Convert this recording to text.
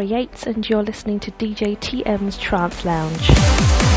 Yates, and you're listening to DJ TM's Trance Lounge.